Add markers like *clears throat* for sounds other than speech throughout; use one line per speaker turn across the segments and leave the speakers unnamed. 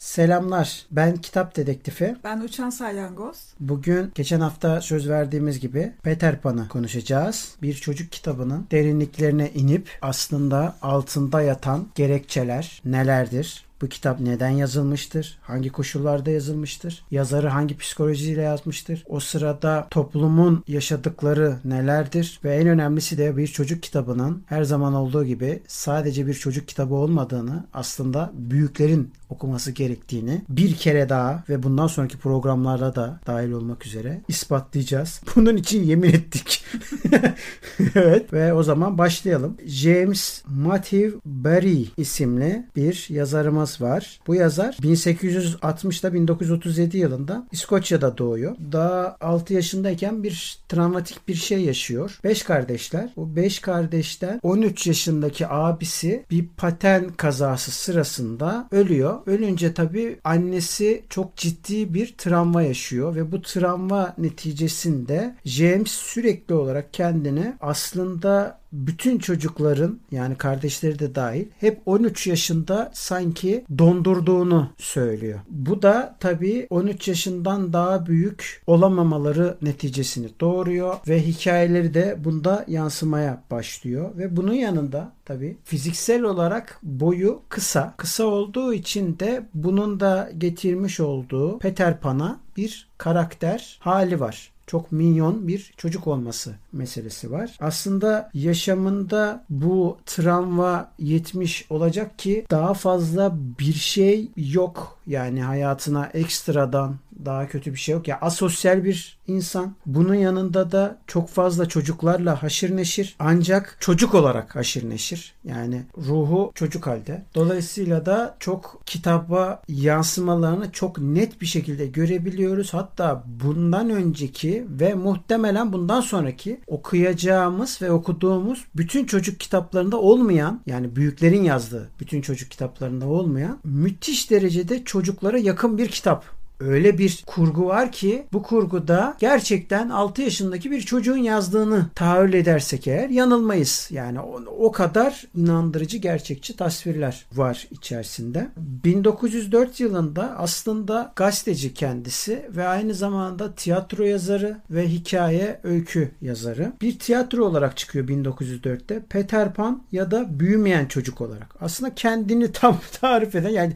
Selamlar. Ben Kitap Dedektifi.
Ben Uçan Salyangoz.
Bugün geçen hafta söz verdiğimiz gibi Peter Pan'ı konuşacağız. Bir çocuk kitabının derinliklerine inip aslında altında yatan gerekçeler nelerdir? Bu kitap neden yazılmıştır? Hangi koşullarda yazılmıştır? Yazarı hangi psikolojiyle yazmıştır? O sırada toplumun yaşadıkları nelerdir? Ve en önemlisi de bir çocuk kitabının her zaman olduğu gibi sadece bir çocuk kitabı olmadığını aslında büyüklerin okuması gerektiğini bir kere daha ve bundan sonraki programlarda da dahil olmak üzere ispatlayacağız. *laughs* Bunun için yemin ettik. *laughs* evet ve o zaman başlayalım. James Matthew Barry isimli bir yazarımız var. Bu yazar 1860'da 1937 yılında İskoçya'da doğuyor. Daha 6 yaşındayken bir travmatik bir şey yaşıyor. 5 kardeşler. Bu 5 kardeşten 13 yaşındaki abisi bir paten kazası sırasında ölüyor. Ölünce tabii annesi çok ciddi bir travma yaşıyor ve bu travma neticesinde James sürekli olarak kendini aslında bütün çocukların yani kardeşleri de dahil hep 13 yaşında sanki dondurduğunu söylüyor. Bu da tabii 13 yaşından daha büyük olamamaları neticesini doğuruyor ve hikayeleri de bunda yansımaya başlıyor ve bunun yanında tabii fiziksel olarak boyu kısa. Kısa olduğu için de bunun da getirmiş olduğu Peter Pan'a bir karakter hali var çok minyon bir çocuk olması meselesi var. Aslında yaşamında bu travma yetmiş olacak ki daha fazla bir şey yok. Yani hayatına ekstradan daha kötü bir şey yok. Ya asosyal bir insan. Bunun yanında da çok fazla çocuklarla haşır neşir. Ancak çocuk olarak haşır neşir. Yani ruhu çocuk halde. Dolayısıyla da çok kitaba yansımalarını çok net bir şekilde görebiliyoruz. Hatta bundan önceki ve muhtemelen bundan sonraki okuyacağımız ve okuduğumuz bütün çocuk kitaplarında olmayan yani büyüklerin yazdığı bütün çocuk kitaplarında olmayan müthiş derecede çocuklara yakın bir kitap öyle bir kurgu var ki bu kurguda gerçekten 6 yaşındaki bir çocuğun yazdığını tahayyül edersek eğer yanılmayız. Yani o, o kadar inandırıcı gerçekçi tasvirler var içerisinde. 1904 yılında aslında gazeteci kendisi ve aynı zamanda tiyatro yazarı ve hikaye öykü yazarı. Bir tiyatro olarak çıkıyor 1904'te. Peter Pan ya da büyümeyen çocuk olarak. Aslında kendini tam *laughs* tarif eden yani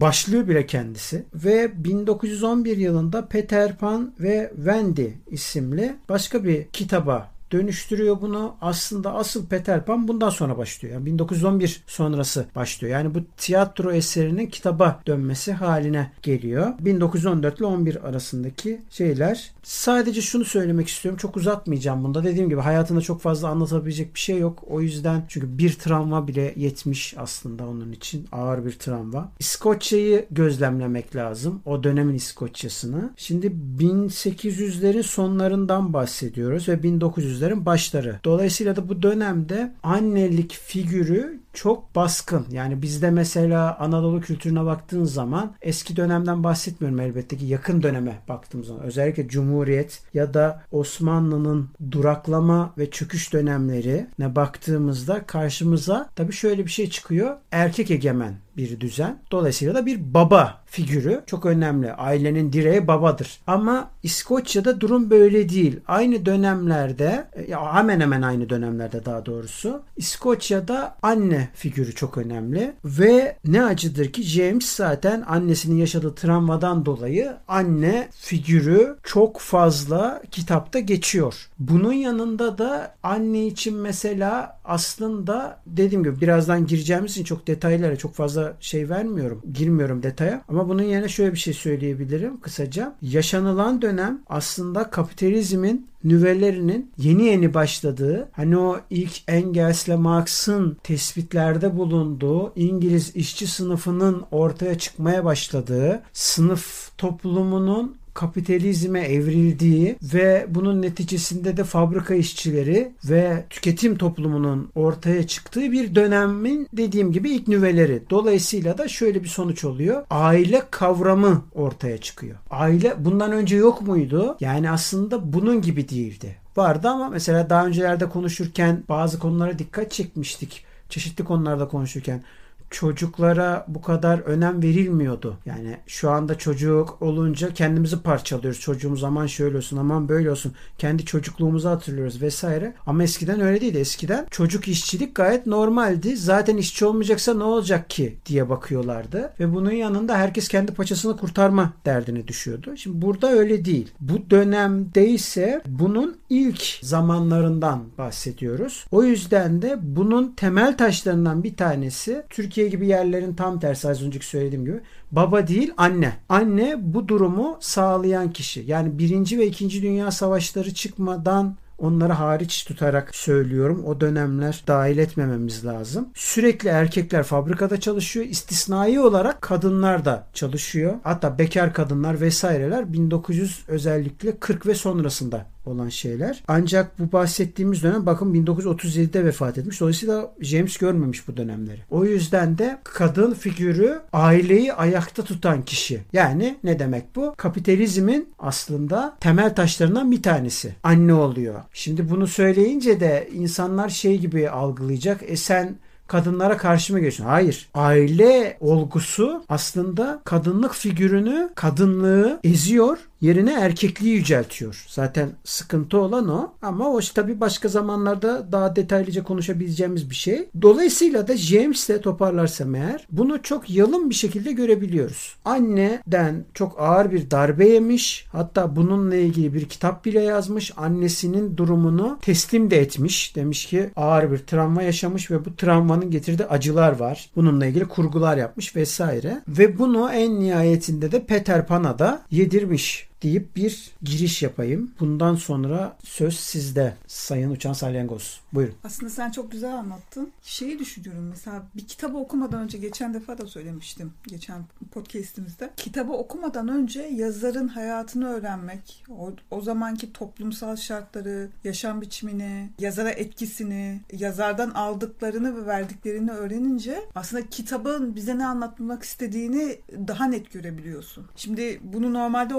başlığı bile kendisi. Ve 1911 yılında Peter Pan ve Wendy isimli başka bir kitaba dönüştürüyor bunu. Aslında asıl Peter Pan bundan sonra başlıyor. Yani 1911 sonrası başlıyor. Yani bu tiyatro eserinin kitaba dönmesi haline geliyor. 1914 ile 11 arasındaki şeyler. Sadece şunu söylemek istiyorum. Çok uzatmayacağım bunda. Dediğim gibi hayatında çok fazla anlatabilecek bir şey yok. O yüzden çünkü bir travma bile yetmiş aslında onun için. Ağır bir travma. İskoçya'yı gözlemlemek lazım. O dönemin İskoçya'sını. Şimdi 1800'lerin sonlarından bahsediyoruz ve 1900 1900'lerin başları. Dolayısıyla da bu dönemde annelik figürü çok baskın. Yani bizde mesela Anadolu kültürüne baktığın zaman eski dönemden bahsetmiyorum elbette ki yakın döneme baktığımız zaman özellikle Cumhuriyet ya da Osmanlı'nın duraklama ve çöküş dönemlerine baktığımızda karşımıza tabii şöyle bir şey çıkıyor. Erkek egemen bir düzen. Dolayısıyla da bir baba figürü çok önemli. Ailenin direği babadır. Ama İskoçya'da durum böyle değil. Aynı dönemlerde ya hemen hemen aynı dönemlerde daha doğrusu İskoçya'da anne figürü çok önemli ve ne acıdır ki James zaten annesinin yaşadığı travmadan dolayı anne figürü çok fazla kitapta geçiyor. Bunun yanında da anne için mesela aslında dediğim gibi birazdan gireceğimiz için çok detaylara çok fazla şey vermiyorum. Girmiyorum detaya. Ama bunun yerine şöyle bir şey söyleyebilirim kısaca. Yaşanılan dönem aslında kapitalizmin nüvelerinin yeni yeni başladığı hani o ilk Engels'le Marx'ın tespitlerde bulunduğu İngiliz işçi sınıfının ortaya çıkmaya başladığı sınıf toplumunun kapitalizme evrildiği ve bunun neticesinde de fabrika işçileri ve tüketim toplumunun ortaya çıktığı bir dönemin dediğim gibi ilk nüveleri. Dolayısıyla da şöyle bir sonuç oluyor. Aile kavramı ortaya çıkıyor. Aile bundan önce yok muydu? Yani aslında bunun gibi değildi. Vardı ama mesela daha öncelerde konuşurken bazı konulara dikkat çekmiştik. Çeşitli konularda konuşurken çocuklara bu kadar önem verilmiyordu. Yani şu anda çocuk olunca kendimizi parçalıyoruz. Çocuğumuz aman şöyle olsun aman böyle olsun. Kendi çocukluğumuzu hatırlıyoruz vesaire. Ama eskiden öyle değildi. Eskiden çocuk işçilik gayet normaldi. Zaten işçi olmayacaksa ne olacak ki diye bakıyorlardı. Ve bunun yanında herkes kendi paçasını kurtarma derdine düşüyordu. Şimdi burada öyle değil. Bu dönemde ise bunun ilk zamanlarından bahsediyoruz. O yüzden de bunun temel taşlarından bir tanesi Türkiye Türkiye gibi yerlerin tam tersi az önceki söylediğim gibi. Baba değil anne. Anne bu durumu sağlayan kişi. Yani birinci ve ikinci dünya savaşları çıkmadan Onları hariç tutarak söylüyorum. O dönemler dahil etmememiz lazım. Sürekli erkekler fabrikada çalışıyor. İstisnai olarak kadınlar da çalışıyor. Hatta bekar kadınlar vesaireler 1900 özellikle 40 ve sonrasında olan şeyler. Ancak bu bahsettiğimiz dönem bakın 1937'de vefat etmiş. Dolayısıyla James görmemiş bu dönemleri. O yüzden de kadın figürü aileyi ayakta tutan kişi. Yani ne demek bu? Kapitalizmin aslında temel taşlarından bir tanesi. Anne oluyor. Şimdi bunu söyleyince de insanlar şey gibi algılayacak. E sen kadınlara karşı mı geçiyorsun? Hayır. Aile olgusu aslında kadınlık figürünü, kadınlığı eziyor yerine erkekliği yüceltiyor. Zaten sıkıntı olan o. Ama o tabi başka zamanlarda daha detaylıca konuşabileceğimiz bir şey. Dolayısıyla da James'le toparlarsam eğer bunu çok yalın bir şekilde görebiliyoruz. Anneden çok ağır bir darbe yemiş. Hatta bununla ilgili bir kitap bile yazmış. Annesinin durumunu teslim de etmiş. Demiş ki ağır bir travma yaşamış ve bu travmanın getirdiği acılar var. Bununla ilgili kurgular yapmış vesaire. Ve bunu en nihayetinde de Peter Pan'a da yedirmiş deyip bir giriş yapayım. Bundan sonra söz sizde Sayın Uçan Salyangoz. Buyurun.
Aslında sen çok güzel anlattın. Şeyi düşünüyorum mesela bir kitabı okumadan önce geçen defa da söylemiştim. Geçen podcastimizde. Kitabı okumadan önce yazarın hayatını öğrenmek, o, o zamanki toplumsal şartları, yaşam biçimini, yazara etkisini, yazardan aldıklarını ve verdiklerini öğrenince aslında kitabın bize ne anlatmak istediğini daha net görebiliyorsun. Şimdi bunu normalde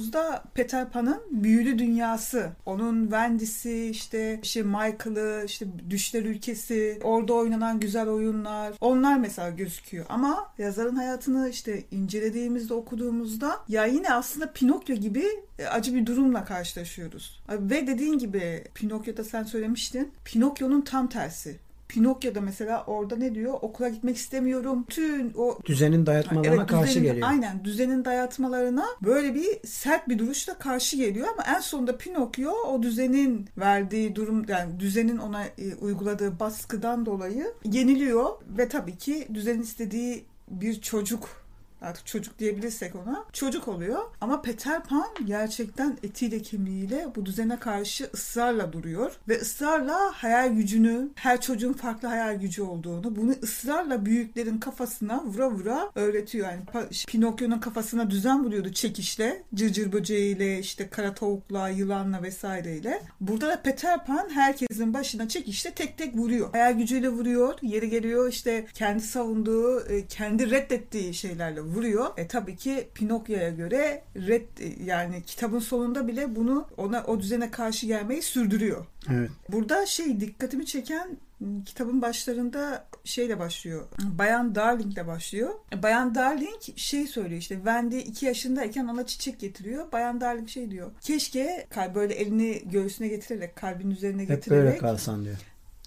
okuduğumuzda Peter Pan'ın büyülü dünyası, onun Wendy'si, işte, işte Michael'ı, işte Düşler Ülkesi, orada oynanan güzel oyunlar, onlar mesela gözüküyor. Ama yazarın hayatını işte incelediğimizde, okuduğumuzda ya yine aslında Pinokyo gibi e, acı bir durumla karşılaşıyoruz. Ve dediğin gibi Pinokyo'da sen söylemiştin. Pinokyo'nun tam tersi. Pinokyo'da mesela orada ne diyor? Okula gitmek istemiyorum. Tüm o
düzenin dayatmalarına evet, karşı
düzenin,
geliyor.
Aynen düzenin dayatmalarına böyle bir sert bir duruşla karşı geliyor ama en sonunda Pinokyo o düzenin verdiği durum yani düzenin ona e, uyguladığı baskıdan dolayı yeniliyor ve tabii ki düzenin istediği bir çocuk artık çocuk diyebilirsek ona çocuk oluyor. Ama Peter Pan gerçekten etiyle kemiğiyle bu düzene karşı ısrarla duruyor ve ısrarla hayal gücünü, her çocuğun farklı hayal gücü olduğunu, bunu ısrarla büyüklerin kafasına vura vura öğretiyor. Yani Pinokyo'nun kafasına düzen vuruyordu çekişle, cırcır böceğiyle, işte kara tavukla, yılanla vesaireyle. Burada da Peter Pan herkesin başına çekişle tek tek vuruyor. Hayal gücüyle vuruyor, yeri geliyor işte kendi savunduğu, e, kendi reddettiği şeylerle. E tabii ki Pinokyo'ya göre red yani kitabın sonunda bile bunu ona o düzene karşı gelmeyi sürdürüyor.
Evet.
Burada şey dikkatimi çeken kitabın başlarında şeyle başlıyor. Bayan Darling'le başlıyor. E, Bayan Darling şey söylüyor işte Wendy iki yaşındayken ona çiçek getiriyor. Bayan Darling şey diyor. Keşke böyle elini göğsüne getirerek kalbin üzerine getirerek.
Hep böyle kalsan diyor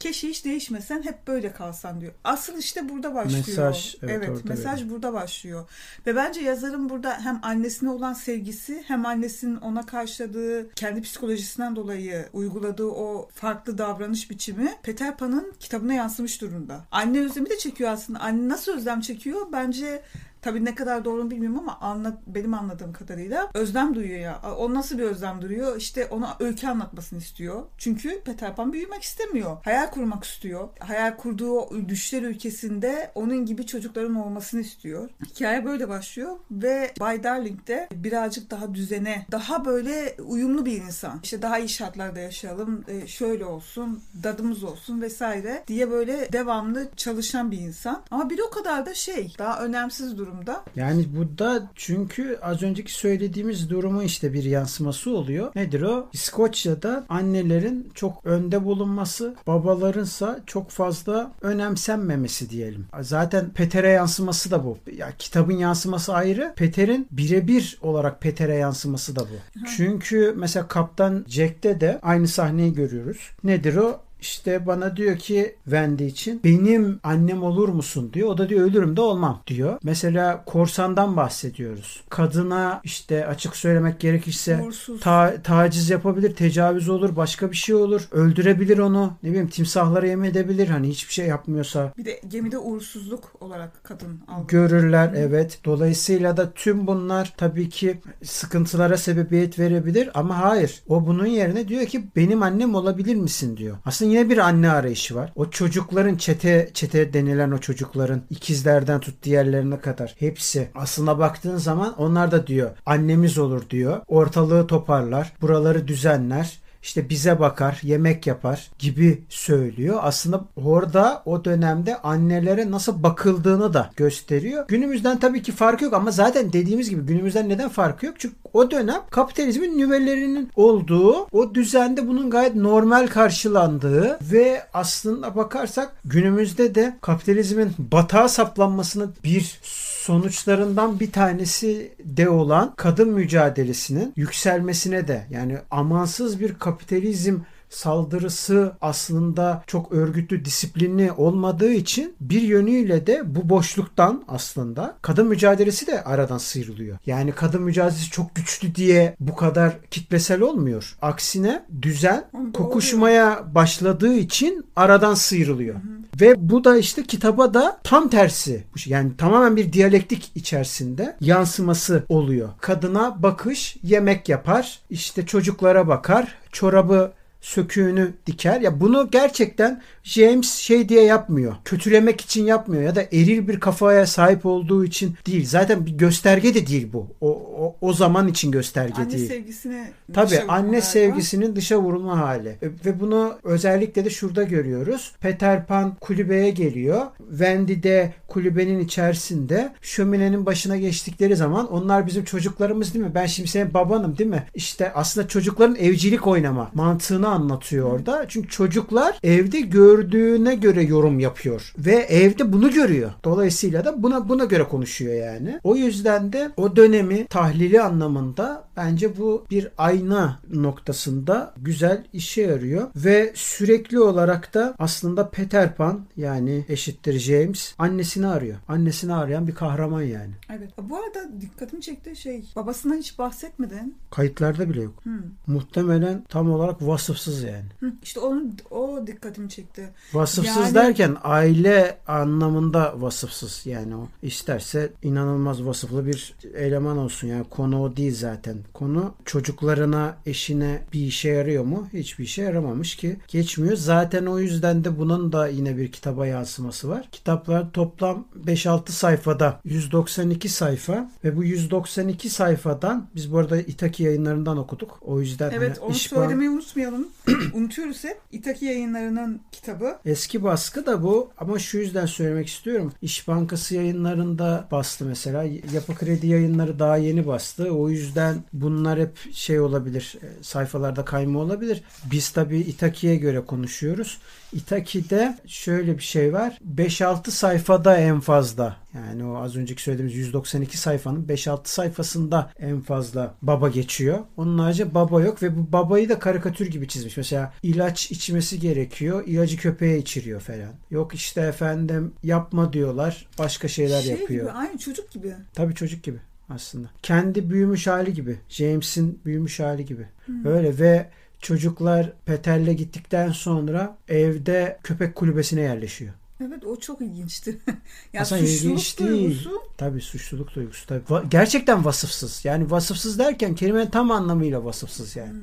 Keşke hiç değişmesen hep böyle kalsan diyor. Asıl işte burada başlıyor.
Mesaj, evet,
evet mesaj
veriyor.
burada başlıyor. Ve bence yazarın burada hem annesine olan sevgisi hem annesinin ona karşıladığı kendi psikolojisinden dolayı uyguladığı o farklı davranış biçimi Peter Pan'ın kitabına yansımış durumda. Anne özlemi de çekiyor aslında. Anne nasıl özlem çekiyor? Bence Tabii ne kadar doğru bilmiyorum ama anlat, benim anladığım kadarıyla özlem duyuyor ya. O nasıl bir özlem duyuyor? İşte ona öykü anlatmasını istiyor. Çünkü Peter Pan büyümek istemiyor. Hayal kurmak istiyor. Hayal kurduğu düşler ülkesinde onun gibi çocukların olmasını istiyor. Hikaye böyle başlıyor ve Bay Darling de birazcık daha düzene, daha böyle uyumlu bir insan. İşte daha iyi şartlarda yaşayalım, e, şöyle olsun, dadımız olsun vesaire diye böyle devamlı çalışan bir insan. Ama bir o kadar da şey, daha önemsiz durum durumda.
Yani bu da çünkü az önceki söylediğimiz durumun işte bir yansıması oluyor. Nedir o? İskoçya'da annelerin çok önde bulunması, babalarınsa çok fazla önemsenmemesi diyelim. Zaten Peter'e yansıması da bu. Ya kitabın yansıması ayrı. Peter'in birebir olarak Peter'e yansıması da bu. Hı. Çünkü mesela Kaptan Jack'te de aynı sahneyi görüyoruz. Nedir o? İşte bana diyor ki Wendy için benim annem olur musun diyor. O da diyor ölürüm de olmam diyor. Mesela korsandan bahsediyoruz. Kadına işte açık söylemek gerekirse ta- taciz yapabilir, tecavüz olur, başka bir şey olur. Öldürebilir onu. Ne bileyim timsahlara yem edebilir hani hiçbir şey yapmıyorsa.
Bir de gemide uğursuzluk olarak kadın
algılıyor. Görürler Hı. evet. Dolayısıyla da tüm bunlar tabii ki sıkıntılara sebebiyet verebilir ama hayır. O bunun yerine diyor ki benim annem olabilir misin diyor. Aslında yine bir anne arayışı var. O çocukların çete çete denilen o çocukların ikizlerden tut diğerlerine kadar hepsi aslına baktığın zaman onlar da diyor annemiz olur diyor. Ortalığı toparlar, buraları düzenler işte bize bakar, yemek yapar gibi söylüyor. Aslında orada o dönemde annelere nasıl bakıldığını da gösteriyor. Günümüzden tabii ki farkı yok ama zaten dediğimiz gibi günümüzden neden farkı yok? Çünkü o dönem kapitalizmin nüvelerinin olduğu, o düzende bunun gayet normal karşılandığı ve aslında bakarsak günümüzde de kapitalizmin batağa saplanmasını bir sonuçlarından bir tanesi de olan kadın mücadelesinin yükselmesine de yani amansız bir kapitalizm kapitalizm saldırısı aslında çok örgütlü, disiplinli olmadığı için bir yönüyle de bu boşluktan aslında kadın mücadelesi de aradan sıyrılıyor. Yani kadın mücadelesi çok güçlü diye bu kadar kitlesel olmuyor. Aksine düzen kokuşmaya başladığı için aradan sıyrılıyor. Hı hı. Ve bu da işte kitaba da tam tersi. Yani tamamen bir diyalektik içerisinde yansıması oluyor. Kadına bakış, yemek yapar, işte çocuklara bakar, çorabı söküğünü diker. Ya bunu gerçekten James şey diye yapmıyor. Kötülemek için yapmıyor ya da eril bir kafaya sahip olduğu için değil. Zaten bir gösterge de değil bu. O o, o zaman için gösterge
anne
değil.
Anne sevgisini
Tabii anne sevgisinin dışa vurulma hali. E, ve bunu özellikle de şurada görüyoruz. Peter Pan kulübeye geliyor. Wendy de kulübenin içerisinde şöminenin başına geçtikleri zaman onlar bizim çocuklarımız değil mi? Ben şimdi senin babanım değil mi? İşte aslında çocukların evcilik oynama mantığını anlatıyor orada. Çünkü çocuklar evde gördüğüne göre yorum yapıyor ve evde bunu görüyor. Dolayısıyla da buna buna göre konuşuyor yani. O yüzden de o dönemi tahlili anlamında bence bu bir ayna noktasında güzel işe yarıyor ve sürekli olarak da aslında Peter Pan yani eşittir James annesini arıyor. Annesini arayan bir kahraman yani.
Evet. Bu arada dikkatimi çekti şey babasından hiç bahsetmedin.
Kayıtlarda bile yok. Hmm. Muhtemelen tam olarak vasıfsız yani.
Hı. İşte onun o dikkatimi çekti.
Vasıfsız yani... derken aile anlamında vasıfsız yani o isterse inanılmaz vasıflı bir eleman olsun yani konu o değil zaten. Konu çocuklarına, eşine bir işe yarıyor mu? Hiçbir işe yaramamış ki geçmiyor. Zaten o yüzden de bunun da yine bir kitaba yansıması var. Kitaplar toplam 5-6 sayfada 192 sayfa ve bu 192 sayfadan biz bu arada Itaki yayınlarından okuduk. O yüzden
Evet hani onu işbah... söylemeyi unutmayalım. *clears throat* Unutuyoruz hep. Itaki yayınlarının kitabı.
Eski baskı da bu ama şu yüzden söylemek istiyorum. İş Bankası yayınlarında bastı mesela. Yapı Kredi yayınları daha yeni bastı. O yüzden bunlar hep şey olabilir. E, sayfalarda kayma olabilir. Biz tabii Itaki'ye göre konuşuyoruz. Itaki'de şöyle bir şey var. 5-6 sayfada en fazla yani o az önceki söylediğimiz 192 sayfanın 5-6 sayfasında en fazla baba geçiyor. Onun harici baba yok ve bu babayı da karikatür gibi çizmiş. Mesela ilaç içmesi gerekiyor. ilacı köpeğe içiriyor falan. Yok işte efendim yapma diyorlar. Başka şeyler
şey
yapıyor.
gibi aynı çocuk gibi.
Tabii çocuk gibi aslında. Kendi büyümüş hali gibi. James'in büyümüş hali gibi. Öyle ve çocuklar Peter'le gittikten sonra evde köpek kulübesine yerleşiyor.
Evet o çok ilginçti. *laughs* ya
Aslında
suçluluk
ilginç değil.
duygusu
Tabii suçluluk duygusu tabii. Va- gerçekten vasıfsız. Yani vasıfsız derken kelimenin tam anlamıyla vasıfsız yani.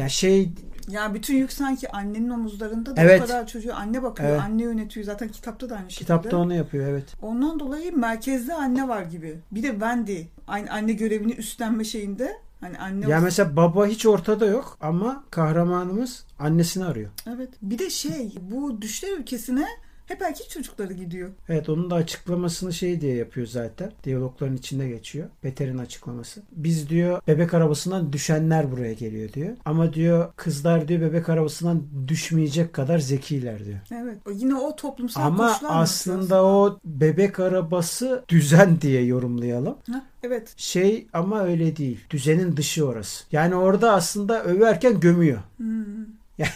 Yani şey
Ya bütün yük sanki annenin omuzlarında da
Evet.
o kadar çocuğu anne bakıyor,
Evet.
anne yönetiyor. Zaten kitapta da aynı şekilde.
kitapta onu yapıyor evet.
Ondan dolayı merkezde anne var gibi. Bir de Wendy aynı anne görevini üstlenme şeyinde. Hani anne
Ya
o-
mesela baba hiç ortada yok ama kahramanımız annesini arıyor.
Evet. Bir de şey bu düşler ülkesine hep erkek çocukları gidiyor.
Evet onun da açıklamasını şey diye yapıyor zaten. Diyalogların içinde geçiyor. Peter'in açıklaması. Biz diyor bebek arabasından düşenler buraya geliyor diyor. Ama diyor kızlar diyor bebek arabasından düşmeyecek kadar zekiler diyor.
Evet. Yine o toplumsal
Ama aslında o bebek arabası düzen diye yorumlayalım.
Ha, Evet.
Şey ama öyle değil. Düzenin dışı orası. Yani orada aslında överken gömüyor.
Hmm. *laughs*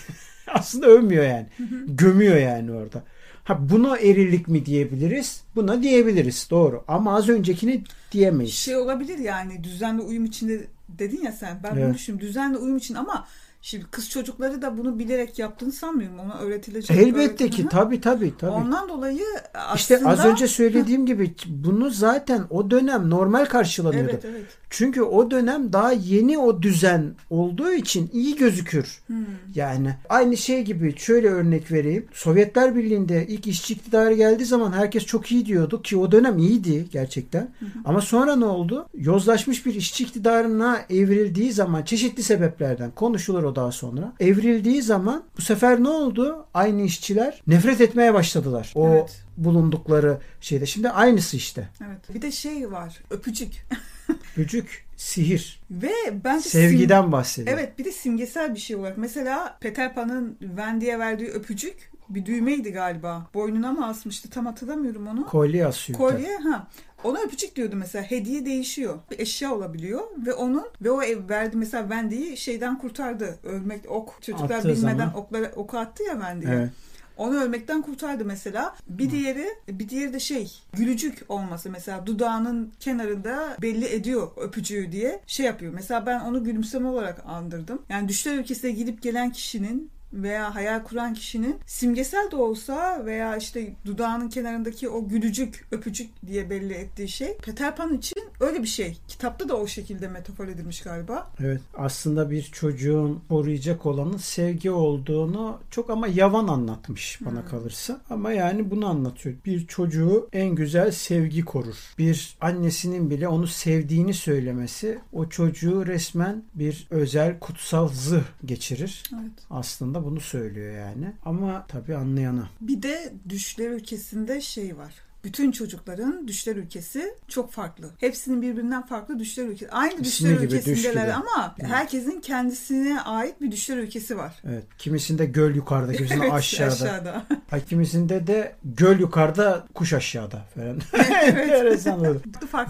aslında övmüyor yani. Gömüyor yani orada. Ha buna erillik mi diyebiliriz? Buna diyebiliriz. Doğru. Ama az öncekini diyemeyiz.
Şey olabilir yani düzenli uyum içinde dedin ya sen. Ben bunu
Evet.
düşünüyorum. Düzenli uyum için ama şimdi kız çocukları da bunu bilerek yaptığını sanmıyorum. Ona öğretilecek.
Elbette ki tabii tabii tabii.
Ondan dolayı aslında
İşte az önce söylediğim gibi bunu zaten o dönem normal karşılanıyordu.
Evet evet.
Çünkü o dönem daha yeni o düzen olduğu için iyi gözükür.
Hmm.
Yani aynı şey gibi şöyle örnek vereyim. Sovyetler Birliği'nde ilk işçi iktidarı geldiği zaman herkes çok iyi diyordu ki o dönem iyiydi gerçekten. Ama sonra ne oldu? Yozlaşmış bir işçi iktidarına evrildiği zaman çeşitli sebeplerden konuşulur o daha sonra. Evrildiği zaman bu sefer ne oldu? Aynı işçiler nefret etmeye başladılar. O
Evet.
bulundukları şeyde. Şimdi aynısı işte.
Evet. Bir de şey var. Öpücük. *laughs*
Gücük, sihir,
Ve bence sim-
sevgiden bahsediyor.
Evet bir de simgesel bir şey olarak. Mesela Peter Pan'ın Wendy'ye verdiği öpücük bir düğmeydi galiba. Boynuna mı asmıştı tam hatırlamıyorum onu.
Kolye asıyor.
Kolye ha. Ona öpücük diyordu mesela. Hediye değişiyor. Bir eşya olabiliyor ve onun ve o ev verdi mesela Wendy'yi şeyden kurtardı. Ölmek ok çocuklar
Attığı
bilmeden
zaman.
okları oku attı ya Wendy'ye.
Evet.
Onu ölmekten kurtardı mesela. Bir diğeri bir diğeri de şey gülücük olması mesela dudağının kenarında belli ediyor öpücüğü diye şey yapıyor. Mesela ben onu gülümseme olarak andırdım. Yani düşler ülkesine gidip gelen kişinin veya hayal kuran kişinin simgesel de olsa veya işte dudağının kenarındaki o gülücük, öpücük diye belli ettiği şey Peter Pan için öyle bir şey. Kitapta da o şekilde metafor edilmiş galiba.
Evet. Aslında bir çocuğun koruyacak olanın sevgi olduğunu çok ama yavan anlatmış bana
Hmm.
kalırsa. Ama yani bunu anlatıyor. Bir çocuğu en güzel sevgi korur. Bir annesinin bile onu sevdiğini söylemesi o çocuğu resmen bir özel kutsal zırh geçirir.
Evet.
Aslında bunu söylüyor yani. Ama tabii anlayana.
Bir de düşler ülkesinde şey var. Bütün çocukların düşler ülkesi çok farklı. Hepsinin birbirinden farklı düşler ülkesi. Aynı düşler
gibi, düş
ülkesindeler
gibi.
ama herkesin kendisine ait bir düşler ülkesi var.
Evet. Kimisinde göl yukarıda, kimisinde *laughs*
Evet,
aşağıda.
aşağıda. *laughs*
Ay, kimisinde de göl yukarıda, kuş aşağıda falan. *laughs*
Evet.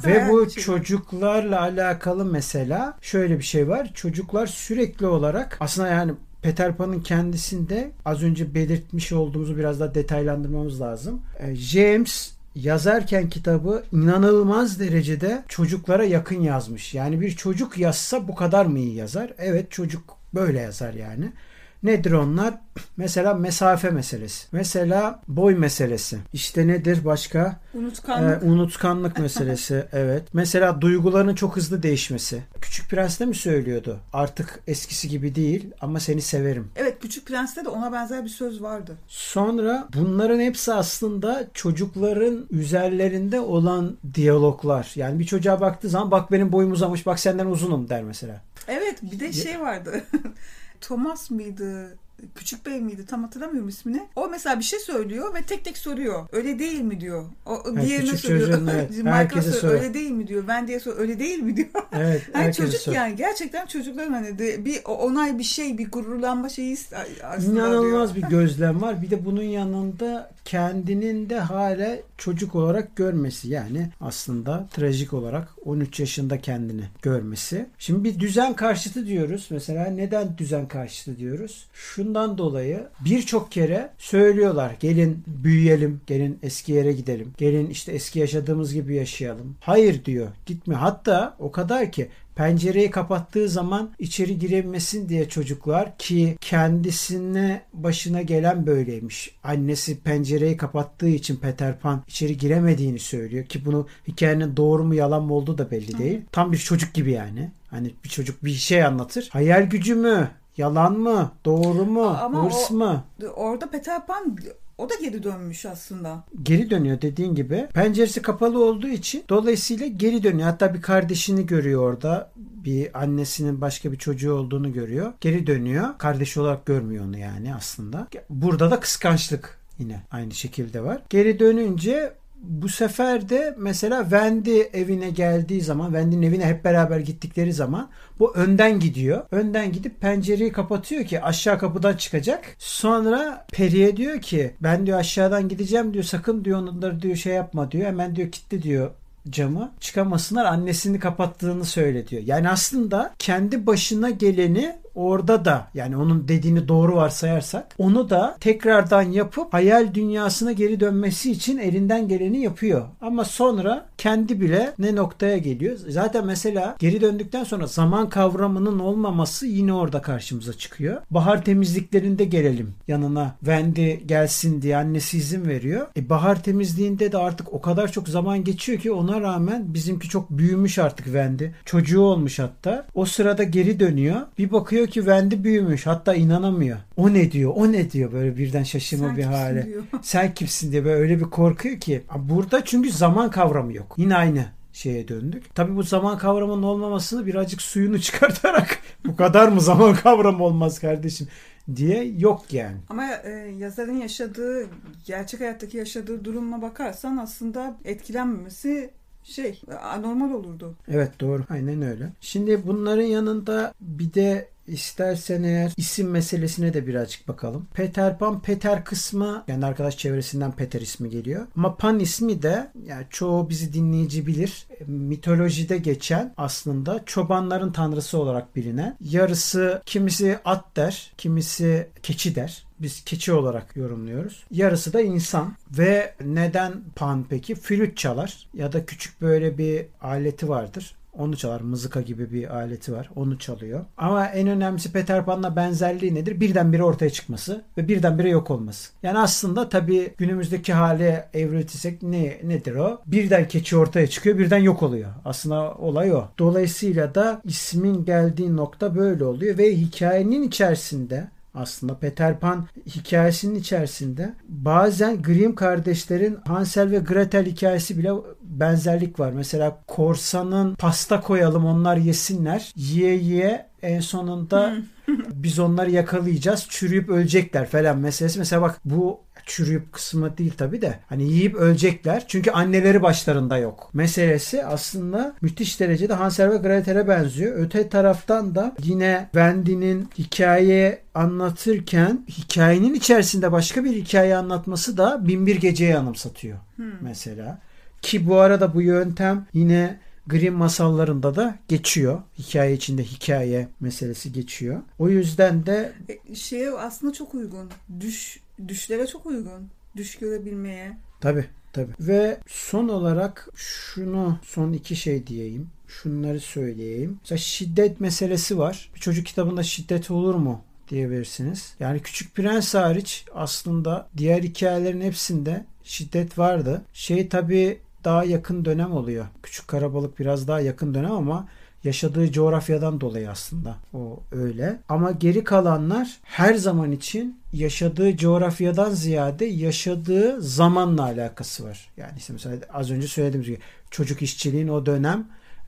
Ve bu
şey
çocuklarla alakalı mesela şöyle bir şey var. Çocuklar sürekli olarak aslında yani Peter Pan'ın kendisinde az önce belirtmiş olduğumuzu biraz daha detaylandırmamız lazım. Ee, James yazarken kitabı inanılmaz derecede çocuklara yakın yazmış. Yani bir çocuk yazsa bu kadar mı iyi yazar? Evet çocuk böyle yazar yani. Nedir onlar? *clears throat* Mesela mesafe meselesi. Mesela boy meselesi. İşte nedir başka?
Unutkanlık.
Ee, unutkanlık meselesi *laughs* evet. Mesela duyguların çok hızlı değişmesi. Küçük Prens de mi söylüyordu? Artık eskisi gibi değil ama seni severim.
Evet Küçük Prens'te de ona benzer bir söz vardı.
Sonra bunların hepsi aslında çocukların üzerlerinde olan diyaloglar. Yani bir çocuğa baktığı zaman bak benim boyum uzamış bak senden uzunum der mesela.
Evet bir de şey vardı. *laughs* Thomas mıydı? Küçük Bey miydi tam hatırlamıyorum ismini. O mesela bir şey söylüyor ve tek tek soruyor. Öyle değil mi diyor. O
Evet,
diğerine soruyor. Michael'a *laughs*
herkese
soruyor. Öyle değil mi diyor. Ben diye soruyor. Öyle değil mi diyor.
Evet. *laughs*
Hani çocuk
sor.
yani gerçekten çocukların hani de, bir onay bir şey bir gururlanma şeyi aslında
İnanılmaz
diyor.
bir *laughs* gözlem var. Bir de bunun yanında kendinin de hala çocuk olarak görmesi. Yani aslında trajik olarak 13 yaşında kendini görmesi. Şimdi bir düzen karşıtı diyoruz. Mesela neden düzen karşıtı diyoruz? Şundan dolayı birçok kere söylüyorlar. Gelin büyüyelim. Gelin eski yere gidelim. Gelin işte eski yaşadığımız gibi yaşayalım. Hayır diyor. Gitme. Hatta o kadar ki pencereyi kapattığı zaman içeri giremesin diye çocuklar ki kendisine başına gelen böyleymiş. Annesi pencereyi kapattığı için Peter Pan içeri giremediğini söylüyor ki bunu hikayenin doğru mu yalan mı olduğu da belli değil. Tam bir çocuk gibi yani. Hani bir çocuk bir şey anlatır. Hayal gücü mü? Yalan mı? Doğru mu?
Ama
hırs
o-
mı?
Orada Peter Pan o da geri dönmüş aslında.
geri dönüyor dediğin gibi. Penceresi kapalı olduğu için dolayısıyla geri dönüyor. Hatta bir kardeşini görüyor orada. Bir annesinin başka bir çocuğu olduğunu görüyor. Geri dönüyor. Kardeşi olarak görmüyor onu yani aslında. Burada da kıskançlık yine aynı şekilde var. Geri dönünce bu sefer de mesela Wendy evine geldiği zaman Wendy'nin evine hep beraber gittikleri zaman bu önden gidiyor. Önden gidip pencereyi kapatıyor ki aşağı kapıdan çıkacak. Sonra Peri'ye diyor ki ben diyor aşağıdan gideceğim diyor sakın diyor onları diyor şey yapma diyor. Hemen diyor kilitli diyor camı çıkamasınlar annesini kapattığını söyle diyor. Yani aslında kendi başına geleni orada da yani onun dediğini doğru varsayarsak onu da tekrardan yapıp hayal dünyasına geri dönmesi için elinden geleni yapıyor. Ama sonra kendi bile ne noktaya geliyor. Zaten mesela geri döndükten sonra zaman kavramının olmaması yine orada karşımıza çıkıyor. Bahar temizliklerinde gelelim yanına Wendy gelsin diye annesi izin veriyor. E bahar temizliğinde de artık o kadar çok zaman geçiyor ki ona rağmen bizimki çok büyümüş artık Wendy. Çocuğu olmuş hatta. O sırada geri dönüyor. Bir bakıyor ki Wendy büyümüş. Hatta inanamıyor. O ne diyor? O ne diyor? Böyle birden şaşırma
Sen
bir hale.
diyor. *laughs*
Sen kimsin diye böyle öyle bir korkuyor ki. Burada çünkü zaman kavramı yok. Yine aynı şeye döndük. Tabii bu zaman kavramının olmamasını birazcık suyunu *laughs* çıkartarak bu kadar mı zaman kavramı olmaz kardeşim diye yok yani.
Ama e, yazarın yaşadığı, gerçek hayattaki yaşadığı duruma bakarsan aslında etkilenmemesi şey anormal olurdu.
Evet doğru. Aynen öyle. Şimdi bunların yanında bir de istersen eğer isim meselesine de birazcık bakalım. Peter Pan Peter kısmı yani arkadaş çevresinden Peter ismi geliyor. Ama Pan ismi de yani çoğu bizi dinleyici bilir. e, Mitolojide geçen aslında çobanların tanrısı olarak bilinen. Yarısı kimisi at der, kimisi keçi der. Biz keçi olarak yorumluyoruz. Yarısı da insan. Ve neden Pan peki? Flüt çalar ya da küçük böyle bir aleti vardır. Onu çalar. Mızıka gibi bir aleti var. Onu çalıyor. Ama en önemlisi Peter Pan'la benzerliği nedir? Birdenbire ortaya çıkması ve birdenbire yok olması. Yani aslında tabii günümüzdeki hale evriltirsek ne, nedir o? Birden keçi ortaya çıkıyor, birden yok oluyor. Aslında olay o. Dolayısıyla da ismin geldiği nokta böyle oluyor ve hikayenin içerisinde aslında Peter Pan hikayesinin içerisinde bazen Grimm kardeşlerin Hansel ve Gretel hikayesi bile benzerlik var. Mesela korsanın pasta koyalım onlar yesinler. Yiye yiye en sonunda *laughs* biz onları yakalayacağız. Çürüyüp ölecekler falan meselesi. Mesela bak bu çürüyüp kısmı değil tabi de hani yiyip ölecekler çünkü anneleri başlarında yok. Meselesi aslında müthiş derecede Hansel ve Gretel'e benziyor. Öte taraftan da yine Wendy'nin hikaye anlatırken hikayenin içerisinde başka bir hikaye anlatması da Binbir Gece'yi anımsatıyor mesela. Ki bu arada bu yöntem yine Grimm masallarında da geçiyor. Hikaye içinde hikaye meselesi geçiyor. O yüzden de
E, şeye aslında çok uygun. Düş düşlere çok uygun. Düş görebilmeye.
Tabi tabi. Ve son olarak şunu son iki şey diyeyim. Şunları söyleyeyim. Mesela şiddet meselesi var. Bir çocuk kitabında şiddet olur mu diyebilirsiniz. Yani Küçük Prens hariç aslında diğer hikayelerin hepsinde şiddet vardı. Şey tabi daha yakın dönem oluyor. Küçük Karabalık biraz daha yakın dönem ama yaşadığı coğrafyadan dolayı aslında o öyle. Ama geri kalanlar her zaman için yaşadığı coğrafyadan ziyade yaşadığı zamanla alakası var. Yani işte mesela az önce söylediğimiz gibi çocuk işçiliğin o dönem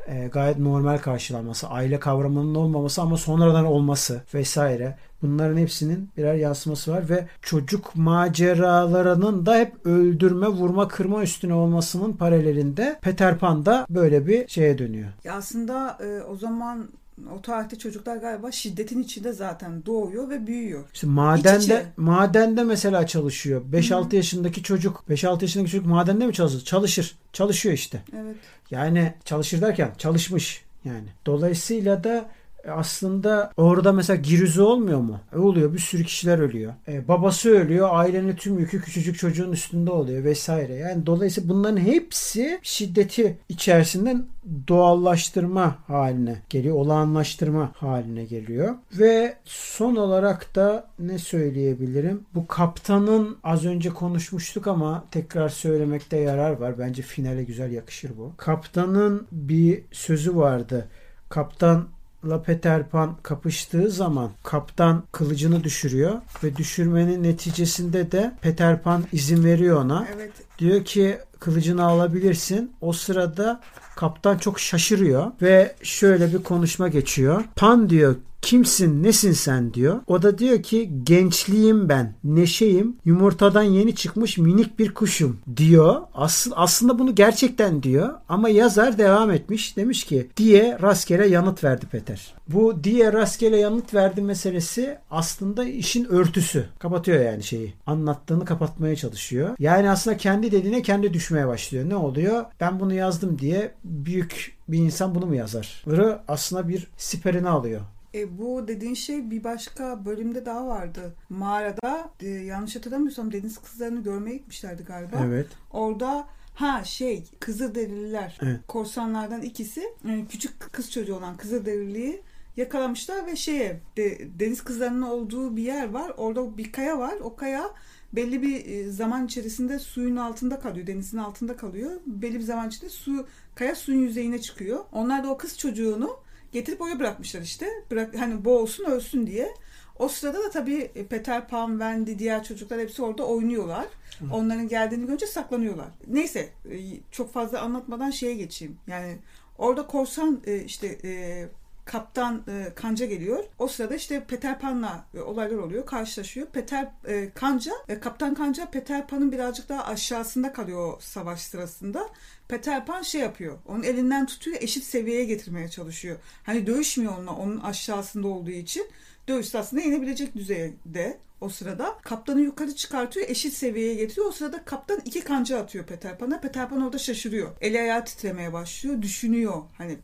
e, gayet normal karşılanması, aile kavramının olmaması ama sonradan olması vesaire. Bunların hepsinin birer yansıması var ve çocuk maceralarının da hep öldürme, vurma, kırma üstüne olmasının paralelinde Peter Pan da böyle bir şeye dönüyor.
Ya aslında e, o zaman o tarihte çocuklar galiba şiddetin içinde zaten doğuyor ve büyüyor.
İşte madende
İç içe.
madende mesela çalışıyor. 5-6 yaşındaki çocuk 5-6 yaşındaki çocuk madende mi çalışır? Çalışır. Çalışıyor işte.
Evet.
Yani çalışır derken çalışmış yani. Dolayısıyla da e, aslında orada mesela girüzü olmuyor mu? E oluyor. Bir sürü kişiler ölüyor. E, babası ölüyor. Ailenin tüm yükü küçücük çocuğun üstünde oluyor vesaire. Yani dolayısıyla bunların hepsi şiddeti içerisinden doğallaştırma haline geliyor. Olağanlaştırma haline geliyor. Ve son olarak da ne söyleyebilirim? Bu kaptanın az önce konuşmuştuk ama tekrar söylemekte yarar var. Bence finale güzel yakışır bu. Kaptanın bir sözü vardı. Kaptan La Peter Pan kapıştığı zaman kaptan kılıcını düşürüyor ve düşürmenin neticesinde de Peter Pan izin veriyor ona.
Evet.
Diyor ki kılıcını alabilirsin. O sırada kaptan çok şaşırıyor ve şöyle bir konuşma geçiyor. Pan diyor kimsin nesin sen diyor. O da diyor ki gençliğim ben neşeyim yumurtadan yeni çıkmış minik bir kuşum diyor. Asıl, aslında bunu gerçekten diyor ama yazar devam etmiş demiş ki diye rastgele yanıt verdi Peter. Bu diye rastgele yanıt verdi meselesi aslında işin örtüsü. Kapatıyor yani şeyi. Anlattığını kapatmaya çalışıyor. Yani aslında kendi dediğine kendi düşmeye başlıyor. Ne oluyor? Ben bunu yazdım diye büyük bir insan bunu mu yazar? Rı aslında bir siperini alıyor.
E, bu dediğin şey bir başka bölümde daha vardı. Mağarada e, yanlış hatırlamıyorsam deniz kızlarını görmeye gitmişlerdi galiba.
Evet.
Orada ha şey Kızılderililer
Evet.
korsanlardan ikisi e, küçük kız çocuğu olan Kızılderiliyi yakalamışlar ve şeye de, deniz kızlarının olduğu bir yer var. Orada bir kaya var. O kaya belli bir e, zaman içerisinde suyun altında kalıyor. Denizin altında kalıyor. Belli bir zaman içinde su kaya suyun yüzeyine çıkıyor. Onlar da o kız çocuğunu getirip oraya bırakmışlar işte. Bırak hani boğulsun ölsün diye. O sırada da tabii Peter Pan, Wendy, diğer çocuklar hepsi orada oynuyorlar. Onların geldiğini görünce saklanıyorlar. Neyse e, çok fazla anlatmadan şeye geçeyim. Yani orada korsan e, işte e, kaptan e, Kanca geliyor. O sırada işte Peter Pan'la e, olaylar oluyor. Karşılaşıyor. Peter e, Kanca, e, kaptan Kanca Peter Pan'ın birazcık daha aşağısında kalıyor o savaş sırasında. Peter Pan şey yapıyor. Onun elinden tutuyor, eşit seviyeye getirmeye çalışıyor. Hani dövüşmüyor onunla onun aşağısında olduğu için. Dövüş aslında inebilecek düzeyde o sırada. Kaptanı yukarı çıkartıyor, eşit seviyeye getiriyor. O sırada kaptan iki kanca atıyor Peter Pan'a. Peter Pan orada şaşırıyor. Eli ayağı titremeye başlıyor. Düşünüyor. Hani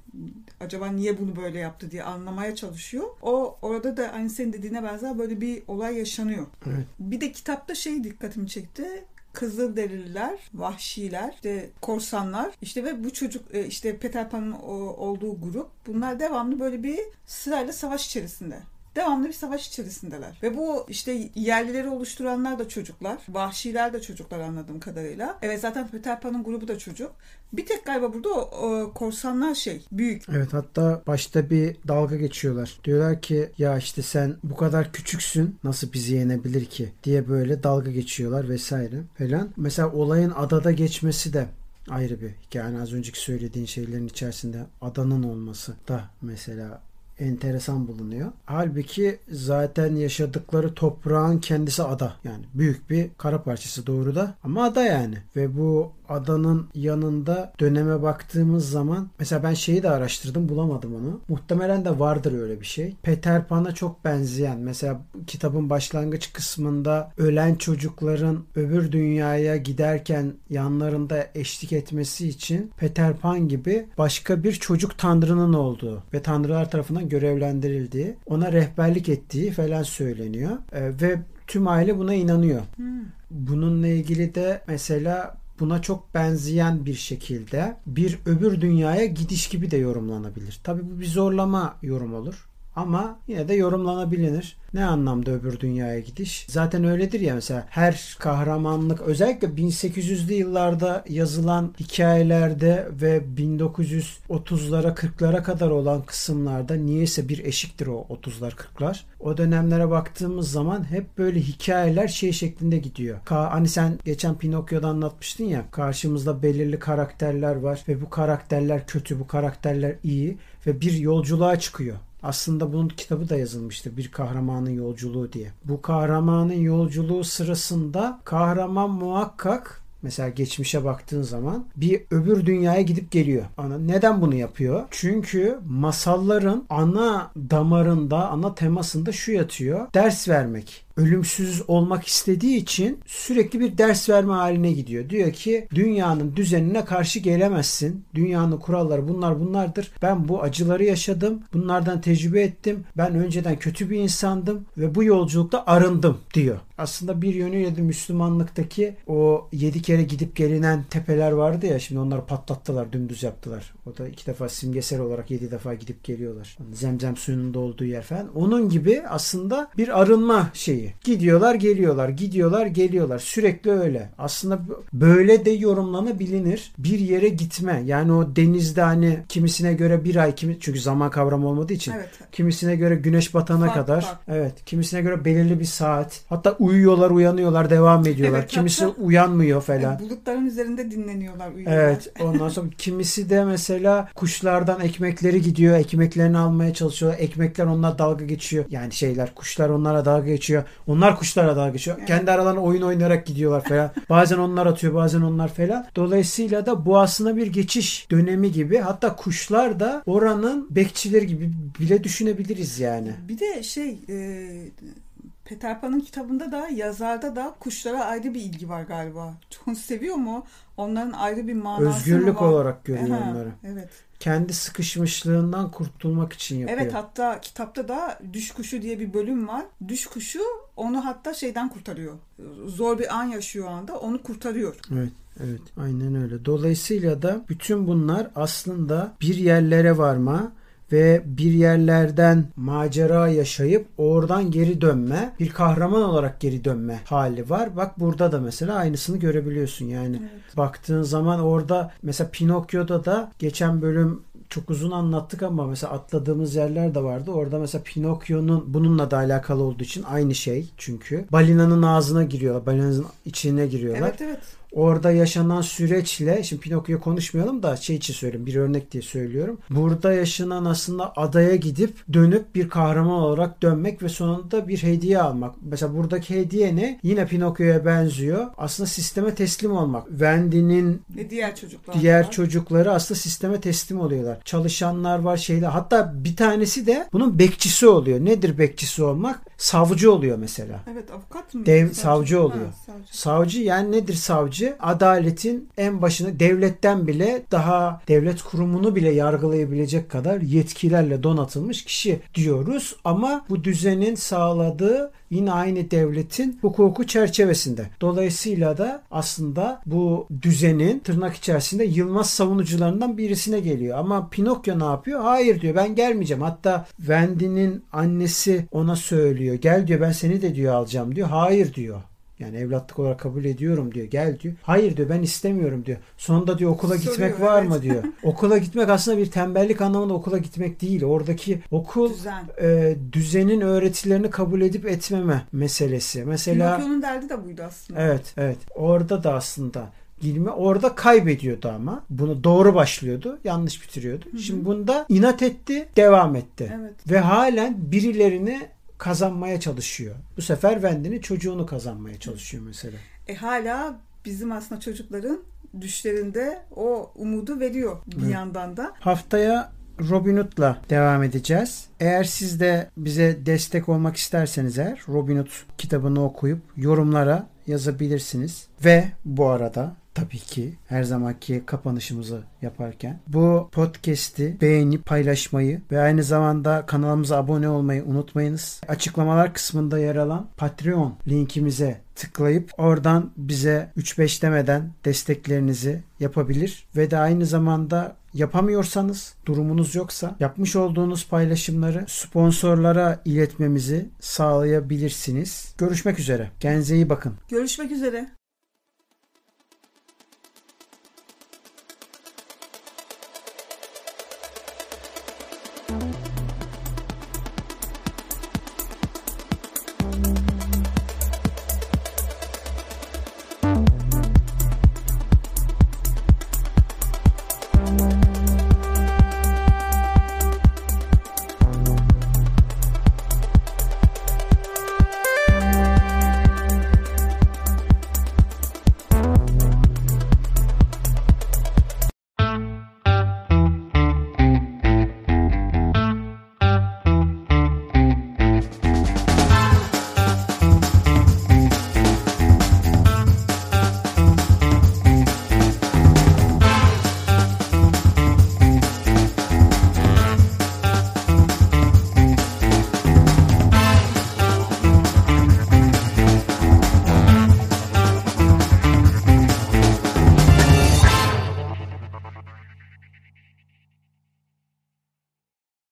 acaba niye bunu böyle yaptı diye anlamaya çalışıyor. O orada da aynı senin dediğine benzer böyle bir olay yaşanıyor.
Evet.
Bir de kitapta şey dikkatimi çekti. Kızılderililer, vahşiler, işte korsanlar işte ve bu çocuk e, işte Peter Pan'ın olduğu grup bunlar devamlı böyle bir sırayla savaş içerisinde. Devamlı bir savaş içerisindeler. Ve bu işte yerlileri oluşturanlar da çocuklar. Vahşiler de çocuklar anladığım kadarıyla. Evet zaten Peter Pan'ın grubu da çocuk. Bir tek galiba burada o, o korsanlar şey büyük.
Evet hatta başta bir dalga geçiyorlar. Diyorlar ki ya işte sen bu kadar küçüksün nasıl bizi yenebilir ki diye böyle dalga geçiyorlar vesaire falan. Mesela olayın adada geçmesi de ayrı bir hikaye. Yani az önceki söylediğin şeylerin içerisinde adanın olması da mesela enteresan bulunuyor. Halbuki zaten yaşadıkları toprağın kendisi ada. Yani büyük bir kara parçası doğru da ama ada yani. Ve bu adanın yanında döneme baktığımız zaman mesela ben şeyi de araştırdım bulamadım onu. Muhtemelen de vardır öyle bir şey. Peter Pan'a çok benzeyen mesela kitabın başlangıç kısmında ölen çocukların öbür dünyaya giderken yanlarında eşlik etmesi için Peter Pan gibi başka bir çocuk tanrının olduğu ve tanrılar tarafından görevlendirildiği, ona rehberlik ettiği falan söyleniyor. Ee, ve tüm aile buna inanıyor. Bununla ilgili de mesela buna çok benzeyen bir şekilde bir öbür dünyaya gidiş gibi de yorumlanabilir. Tabii bu bir zorlama yorum olur. Ama yine de yorumlanabilir. Ne anlamda öbür dünyaya gidiş? Zaten öyledir ya mesela her kahramanlık özellikle 1800'lü yıllarda yazılan hikayelerde ve 1930'lara 40'lara kadar olan kısımlarda niyeyse bir eşiktir o 30'lar 40'lar. O dönemlere baktığımız zaman hep böyle hikayeler şey şeklinde gidiyor. Ka hani sen geçen Pinokyo'da anlatmıştın ya karşımızda belirli karakterler var ve bu karakterler kötü bu karakterler iyi ve bir yolculuğa çıkıyor. Aslında bunun kitabı da yazılmıştı. Bir kahramanın yolculuğu diye. Bu kahramanın yolculuğu sırasında kahraman muhakkak mesela geçmişe baktığın zaman bir öbür dünyaya gidip geliyor. Ana neden bunu yapıyor? Çünkü masalların ana damarında, ana temasında şu yatıyor. Ders vermek ölümsüz olmak istediği için sürekli bir ders verme haline gidiyor. Diyor ki dünyanın düzenine karşı gelemezsin. Dünyanın kuralları bunlar bunlardır. Ben bu acıları yaşadım. Bunlardan tecrübe ettim. Ben önceden kötü bir insandım ve bu yolculukta arındım diyor. Aslında bir yönüyle de Müslümanlıktaki o yedi kere gidip gelinen tepeler vardı ya şimdi onları patlattılar, dümdüz yaptılar. O da iki defa simgesel olarak yedi defa gidip geliyorlar. Zemzem suyunun da olduğu yer falan. Onun gibi aslında bir arınma şeyi şeyi. Gidiyorlar geliyorlar, gidiyorlar geliyorlar. Sürekli öyle. Aslında böyle de yorumlanabilir. Bir yere gitme. Yani o denizde hani kimisine göre bir ay, kimi, çünkü zaman kavramı olmadığı için. Evet. Kimisine göre güneş batana fark, kadar. Fark. Evet. Kimisine göre belirli bir saat. Hatta uyuyorlar, uyanıyorlar, devam ediyorlar. Evet, Kimisi hatta, uyanmıyor falan.
Bulutların üzerinde dinleniyorlar, uyuyorlar.
Evet. *laughs* Ondan sonra kimisi de mesela kuşlardan ekmekleri gidiyor. Ekmeklerini almaya çalışıyor. Ekmekler onlar dalga geçiyor. Yani şeyler, kuşlar onlara dalga geçiyor. Onlar kuşlara dalga geçiyor. Evet. Kendi aralarında oyun oynayarak gidiyorlar falan. *laughs* bazen onlar atıyor bazen onlar falan. Dolayısıyla da bu aslında bir geçiş dönemi gibi. Hatta kuşlar da oranın bekçileri gibi bile düşünebiliriz yani.
Bir de şey e, Peter Pan'ın kitabında da yazarda da kuşlara ayrı bir ilgi var galiba. Çok seviyor mu? Onların ayrı bir manası
Özgürlük
var.
olarak görüyor Aha, onları.
Evet
kendi sıkışmışlığından kurtulmak için yapıyor.
Evet hatta kitapta da düş kuşu diye bir bölüm var. Düş kuşu onu hatta şeyden kurtarıyor. Zor bir an yaşıyor o anda onu kurtarıyor.
Evet. Evet aynen öyle. Dolayısıyla da bütün bunlar aslında bir yerlere varma, ve bir yerlerden macera yaşayıp oradan geri dönme, bir kahraman olarak geri dönme hali var. Bak burada da mesela aynısını görebiliyorsun yani. Evet. Baktığın zaman orada mesela Pinokyo'da da geçen bölüm çok uzun anlattık ama mesela atladığımız yerler de vardı. Orada mesela Pinokyo'nun bununla da alakalı olduğu için aynı şey çünkü. Balinanın ağzına giriyorlar. Balinanın içine giriyorlar.
Evet evet
orada yaşanan süreçle şimdi Pinokyo konuşmayalım da şey için söyleyeyim bir örnek diye söylüyorum. Burada yaşanan aslında adaya gidip dönüp bir kahraman olarak dönmek ve sonunda bir hediye almak. Mesela buradaki hediye ne? Yine Pinokyo'ya benziyor. Aslında sisteme teslim olmak. Wendy'nin
ve diğer çocuklar
diğer var. çocukları aslında sisteme teslim oluyorlar. Çalışanlar var şeyler. Hatta bir tanesi de bunun bekçisi oluyor. Nedir bekçisi olmak? Savcı oluyor mesela.
Evet avukat mı?
Dev, savcı, savcı oluyor. Ha, savcı. savcı yani nedir savcı? Savcı adaletin en başını devletten bile daha devlet kurumunu bile yargılayabilecek kadar yetkilerle donatılmış kişi diyoruz ama bu düzenin sağladığı yine aynı devletin hukuku çerçevesinde. Dolayısıyla da aslında bu düzenin tırnak içerisinde Yılmaz savunucularından birisine geliyor. Ama Pinokyo ne yapıyor? Hayır diyor ben gelmeyeceğim. Hatta Wendy'nin annesi ona söylüyor. Gel diyor ben seni de diyor alacağım diyor. Hayır diyor. Yani evlatlık olarak kabul ediyorum diyor. Gel diyor. Hayır diyor ben istemiyorum diyor. Sonunda diyor okula Soruyor, gitmek var evet. mı diyor. *laughs* okula gitmek aslında bir tembellik anlamında okula gitmek değil. Oradaki okul Düzen. e, düzenin öğretilerini kabul edip etmeme meselesi. Mesela
Pinokyo'nun derdi de buydu aslında.
Evet, evet. Orada da aslında girme orada kaybediyordu ama bunu doğru başlıyordu yanlış bitiriyordu. Hı hı. Şimdi bunda inat etti devam etti evet. ve halen birilerini kazanmaya çalışıyor. Bu sefer Wendy'nin çocuğunu kazanmaya çalışıyor mesela.
E hala bizim aslında çocukların düşlerinde o umudu veriyor bir evet. yandan da.
Haftaya Robin Hood'la devam edeceğiz. Eğer siz de bize destek olmak isterseniz eğer Robin Hood kitabını okuyup yorumlara yazabilirsiniz. Ve bu arada tabii ki her zamanki kapanışımızı yaparken bu podcast'i beğenip paylaşmayı ve aynı zamanda kanalımıza abone olmayı unutmayınız. Açıklamalar kısmında yer alan Patreon linkimize tıklayıp oradan bize 3-5 demeden desteklerinizi yapabilir ve de aynı zamanda yapamıyorsanız, durumunuz yoksa yapmış olduğunuz paylaşımları sponsorlara iletmemizi sağlayabilirsiniz. Görüşmek üzere. Kendinize iyi bakın.
Görüşmek üzere.